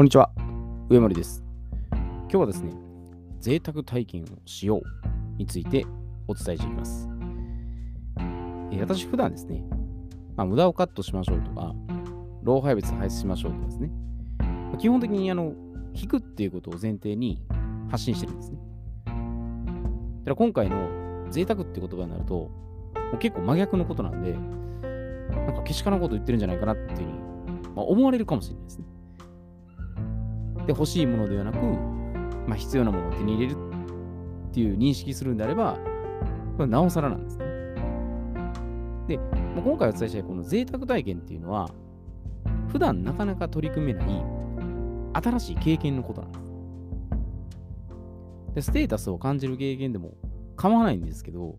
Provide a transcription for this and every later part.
こんにちは、上森です。今日はですね、贅沢体験をしようについてお伝えしていきます。えー私、普段ですね、まあ、無駄をカットしましょうとか、老廃物排出しましょうとかですね、まあ基本的にあの引くっていうことを前提に発信してるんですね。だから今回の贅沢って言葉になると、もう結構真逆のことなんで、なんかけしからんこと言ってるんじゃないかなっていうふうに、まあ、思われるかもしれないですね。で、欲しいものではなく、まあ、必要なものを手に入れるっていう認識するんであれば、これなおさらなんですね。で、まあ、今回お伝えしたいこの贅沢体験っていうのは、普段なかなか取り組めない新しい経験のことなんです。で、ステータスを感じる経験でも構わないんですけど、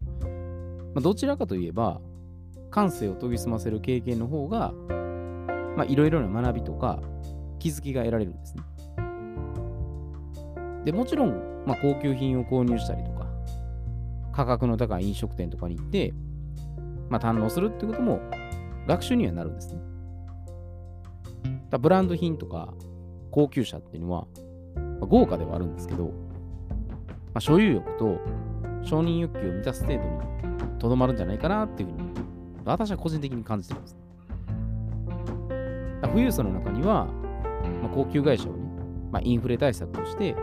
まあ、どちらかといえば、感性を研ぎ澄ませる経験の方が、いろいろな学びとか気づきが得られるんですね。で、もちろん、まあ、高級品を購入したりとか、価格の高い飲食店とかに行って、まあ、堪能するってことも学習にはなるんですね。だブランド品とか高級車っていうのは、まあ豪華ではあるんですけど、まあ、所有欲と承認欲求を満たす程度にとどまるんじゃないかなっていうふうに、私は個人的に感じてます。富裕層の中には、まあ、高級会社をね、まあ、インフレ対策として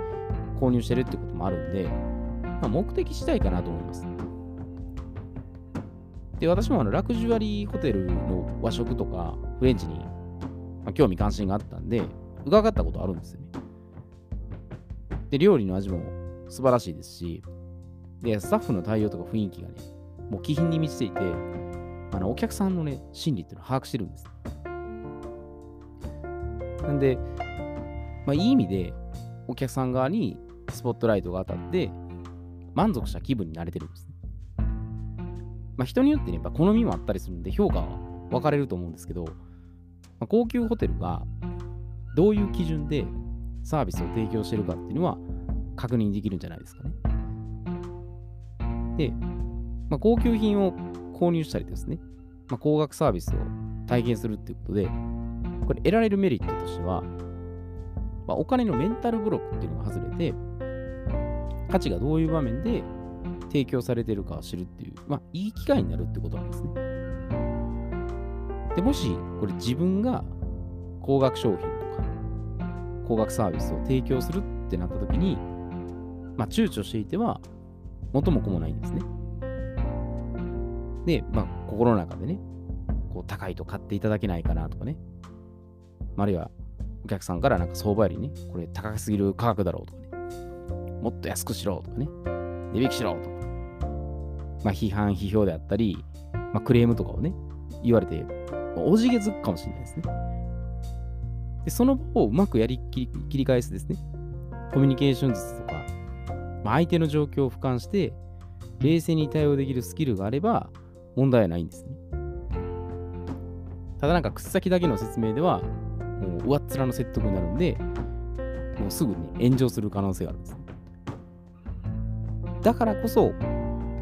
購入してるってこともあるんで、まあ、目的次第かなと思います。で、私もあのラグジュアリーホテルの和食とかフレンチに、まあ、興味関心があったんで、伺ったことあるんですよね。で、料理の味も素晴らしいですし、で、スタッフの対応とか雰囲気がね、もう気品に満ちていて、あのお客さんのね、心理っていうのを把握してるんです。なんで、まあ、いい意味でお客さん側にスポットライトが当たって満足した気分になれてるんですね。まあ、人によってね、やっぱ好みもあったりするんで評価は分かれると思うんですけど、まあ、高級ホテルがどういう基準でサービスを提供してるかっていうのは確認できるんじゃないですかね。で、まあ、高級品を購入したりですね、まあ、高額サービスを体験するっていうことで、これ得られるメリットとしては、まあ、お金のメンタルブロックっていうのが外れて、価値がどういう場面で提供されてるかを知るっていう、まあ、いい機会になるってことなんですね。でもし、これ自分が高額商品とか、高額サービスを提供するってなった時に、まあ、躊躇していては、元も子もないんですね。で、まあ、心の中でね、こう高いと買っていただけないかなとかね、あるいはお客さんからなんか相場よりね、これ高すぎる価格だろうとかね、もっと安くしろとかね、値引きしろとか、まあ批判、批評であったり、まあクレームとかをね、言われて、おじけづくかもしれないですね。で、その場をうまくやり切り切り返すですね、コミュニケーション術とか、まあ、相手の状況を俯瞰して、冷静に対応できるスキルがあれば問題はないんですね。ただなんか口先だけの説明ではもう上っ面の説得になるんで、もうすぐに炎上する可能性があるんです。だからこそ、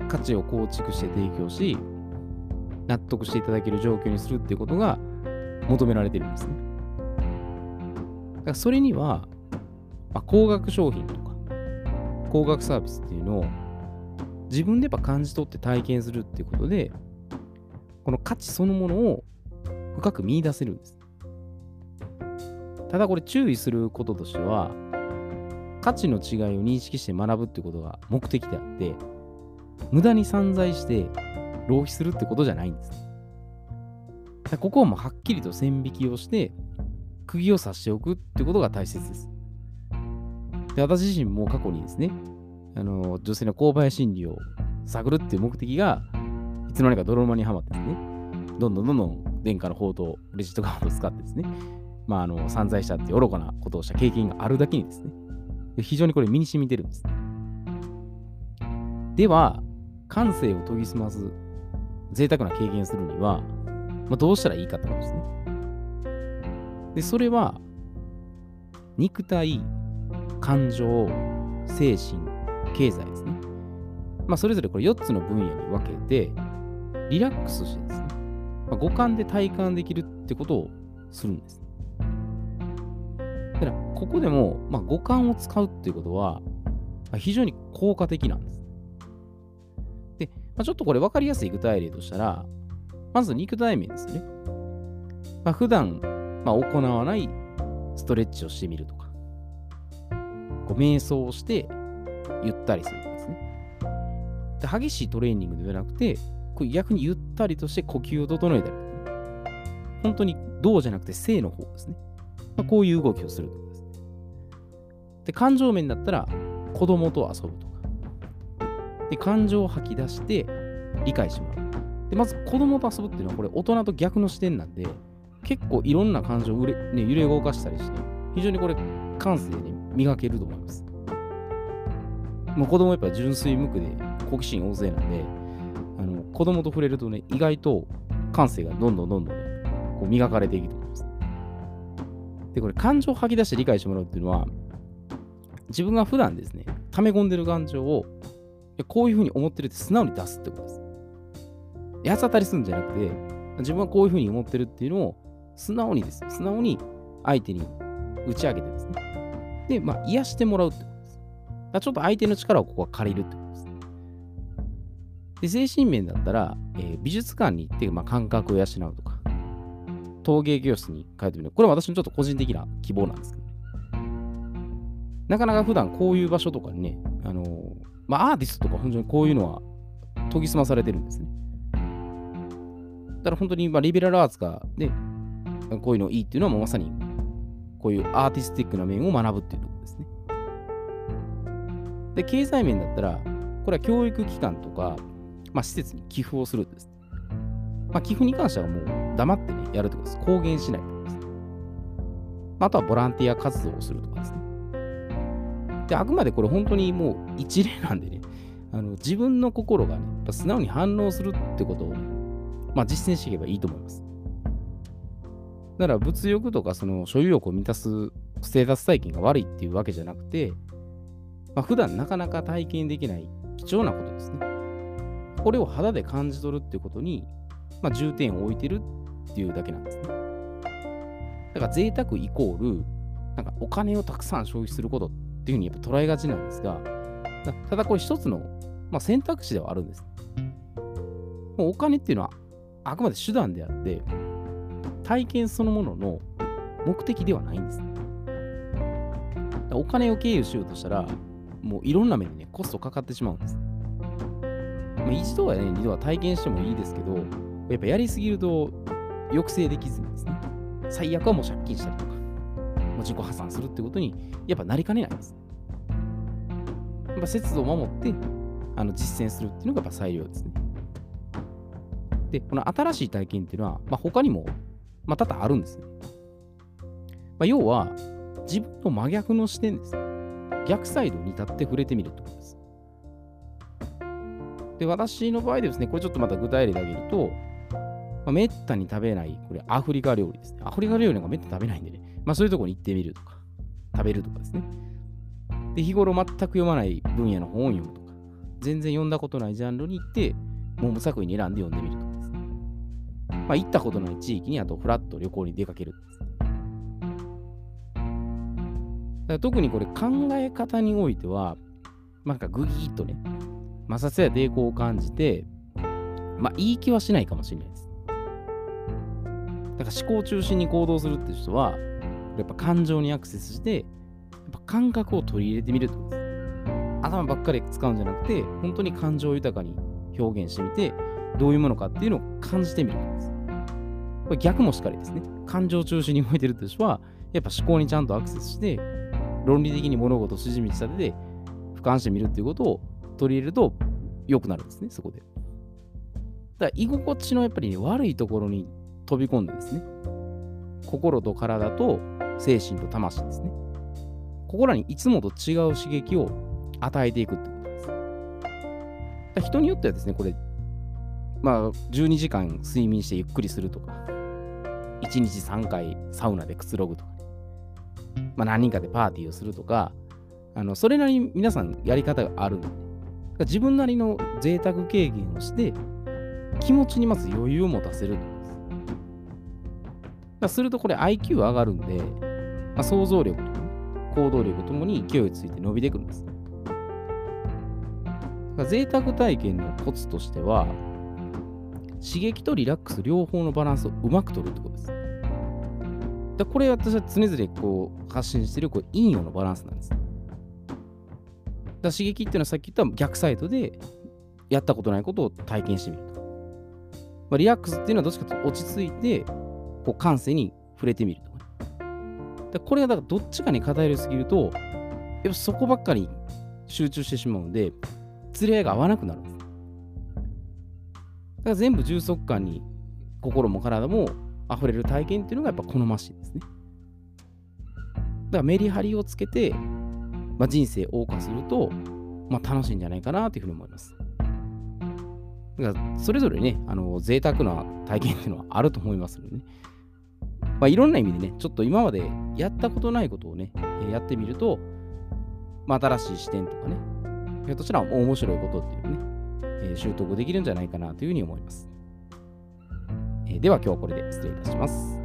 価値を構築して提供し、納得していただける状況にするっていうことが求められてるんですね。だからそれには、まあ、高額商品とか、高額サービスっていうのを自分でやっぱ感じ取って体験するっていうことで、この価値そのものを深く見出せるんです。ただこれ注意することとしては、価値の違いを認識して学ぶってことが目的であって、無駄に散財して浪費するってことじゃないんです。ここはもうはっきりと線引きをして、釘を刺しておくってことが大切です。で私自身も過去にですね、あの女性の購買心理を探るっていう目的が、いつの間にか泥沼にはまってですね、どんどんどんどん殿下の宝刀、レジットカードを使ってですね、まあ、あの散財したって愚かなことをした経験があるだけにですね、非常にこれ身に染みてるんです。では、感性を研ぎ澄ます贅沢な経験をするには、まあ、どうしたらいいかってことですね。で、それは、肉体、感情、精神、経済ですね。まあ、それぞれこれ4つの分野に分けて、リラックスしてですね、まあ、五感で体感できるってことをするんです。だから、ここでも、まあ、五感を使うっていうことは、まあ、非常に効果的なんです。で、まあ、ちょっとこれ分かりやすい具体例としたら、まず肉体面ですね。まあ、普段、まあ、行わないストレッチをしてみるとか、こう瞑想をしてゆったりするとかですね。で激しいトレーニングではなくて、これ逆にゆったりとして呼吸を整えたりとか、本当に動じゃなくて静の方ですね。まあ、こういう動きをするとかです。で、感情面だったら子供と遊ぶとか。で、感情を吐き出して理解してもらう。で、まず子供と遊ぶっていうのはこれ大人と逆の視点なんで、結構いろんな感情をれ,、ね、揺れ動かしたりして、非常にこれ感性で、磨けると思います。もう子供やっぱ純粋無垢で好奇心旺盛なんで、あの子供と触れるとね、意外と感性がどんどんどんどんね、こう磨かれていくと。で、これ感情を吐き出して理解してもらうっていうのは、自分が普段ですね、溜め込んでる感情を、こういうふうに思ってるって素直に出すってことです。八つ当たりするんじゃなくて、自分はこういうふうに思ってるっていうのを素直にです。素直に相手に打ち上げてですね。で、まあ、癒してもらうってことです。だちょっと相手の力をここは借りるってことです。で、精神面だったら、えー、美術館に行って、まあ、感覚を養うとか、陶芸教室に通ってみる。これは私のちょっと個人的な希望なんですけど、なかなか普段こういう場所とかにね、あのー、まあ、アーティストとか本当にこういうのは研ぎ澄まされてるんですね。だから本当に、まあ、リベラルアーツが、ね、こういうのいいっていうのはまさに、こういうアーティスティックな面を学ぶっていうところですね。で、経済面だったら、これは教育機関とか、まあ、施設に寄付をするんです。まあ、寄付に関してはもう黙ってね、やるってことです。公言しないってことです。あとはボランティア活動をするとかですね。で、あくまでこれ本当にもう一例なんでね、あの自分の心がね、素直に反応するってことを、ね、まあ、実践していけばいいと思います。だから物欲とかその所有欲を満たすステータス体験が悪いっていうわけじゃなくて、まあ、普段なかなか体験できない貴重なことですね。これを肌で感じ取るっていうことに、まあ、重点を置いてるっていうだけなんですね。だから贅沢イコール、なんかお金をたくさん消費することっていうふうにやっぱ捉えがちなんですが、ただこれ一つの、まあ、選択肢ではあるんです。もうお金っていうのはあくまで手段であって、体験そのものの目的ではないんです。お金を経由しようとしたら、もういろんな面でね、コストかかってしまうんです。まあ、一度はね、二度は体験してもいいですけど、やっぱやりすぎると抑制できずにですね、最悪はもう借金したりとか、もう自己破産するってことに、やっぱなりかねないんです。やっぱ節度を守って、あの実践するっていうのがやっぱ最良ですね。で、この新しい体験っていうのは、まあ、他にもまあ、多々あるんですね。まあ、要は、自分と真逆の視点です。逆サイドに立って触れてみるってことです。で、私の場合ですね、これちょっとまた具体例で挙げると、まあ、めったに食べない、これアフリカ料理ですね。アフリカ料理なんかめったに食べないんでね、まあそういうところに行ってみるとか、食べるとかですね。で、日頃全く読まない分野の本を読むとか、全然読んだことないジャンルに行って、もう無作為に選んで読んでみるとかですね。まあ、行ったことない地域にあとフラッと旅行に出かけるです。だから特にこれ考え方においては、まあなんかグギーッとね、摩擦や抵抗を感じて、まあ、いい気はしないかもしれないです。だから思考中心に行動するっていう人は、やっぱ感情にアクセスして、やっぱ感覚を取り入れてみるってことです。頭ばっかり使うんじゃなくて、本当に感情豊かに表現してみて、どういうものかっていうのを感じてみることです。これ逆もしっかりですね。感情中心に動いてるという人は、やっぱ思考にちゃんとアクセスして、論理的に物事を筋道立てて、俯瞰してみるっていうことを取り入れると良くなるんですね、そこで。だから居心地のやっぱり、ね、悪いところに飛び込んでですね、心と体と精神と魂ですね。ここらにいつもと違う刺激を与えていくってことです。人によってはですね、これ、まあ、12時間睡眠してゆっくりするとか、1日3回サウナでくつろぐとか、ね、まあ、何人かでパーティーをするとか、あのそれなりに皆さんやり方があるので、自分なりの贅沢経験をして、気持ちにまず余裕を持たせるとです。するとこれ IQ 上がるんで、まあ、想像力と、行動力ともに勢いついて伸びてくるんです。贅沢体験のコツとしては、刺激とリラックス両方のバランスをうまく取るってことです。でこれ私は常々こう発信してるこう陰陽のバランスなんです。だ刺激っていうのはさっき言った逆サイドでやったことないことを体験してみると。まあ、リラックスっていうのはどっちかというと落ち着いてこう感性に触れてみるとか、ね。でこれがだからどっちかに偏りすぎるとやっぱそこばっかり集中してしまうので釣り合いが合わなくなるんです。だから全部充足感に心も体も溢れる体験っていうのがやっぱ好ましいですね。だからメリハリをつけて、まあ、人生を謳歌すると、まあ、楽しいんじゃないかなというふうに思います。だからそれぞれね、あの贅沢な体験っていうのはあると思いますのでね。まあ、いろんな意味でね、ちょっと今までやったことないことをね、やってみると、まあ、新しい視点とかね、ひょっとしたら面白いことっていうね、えー、習得できるんじゃないかなというふうに思います。えー、では今日はこれで失礼いたします。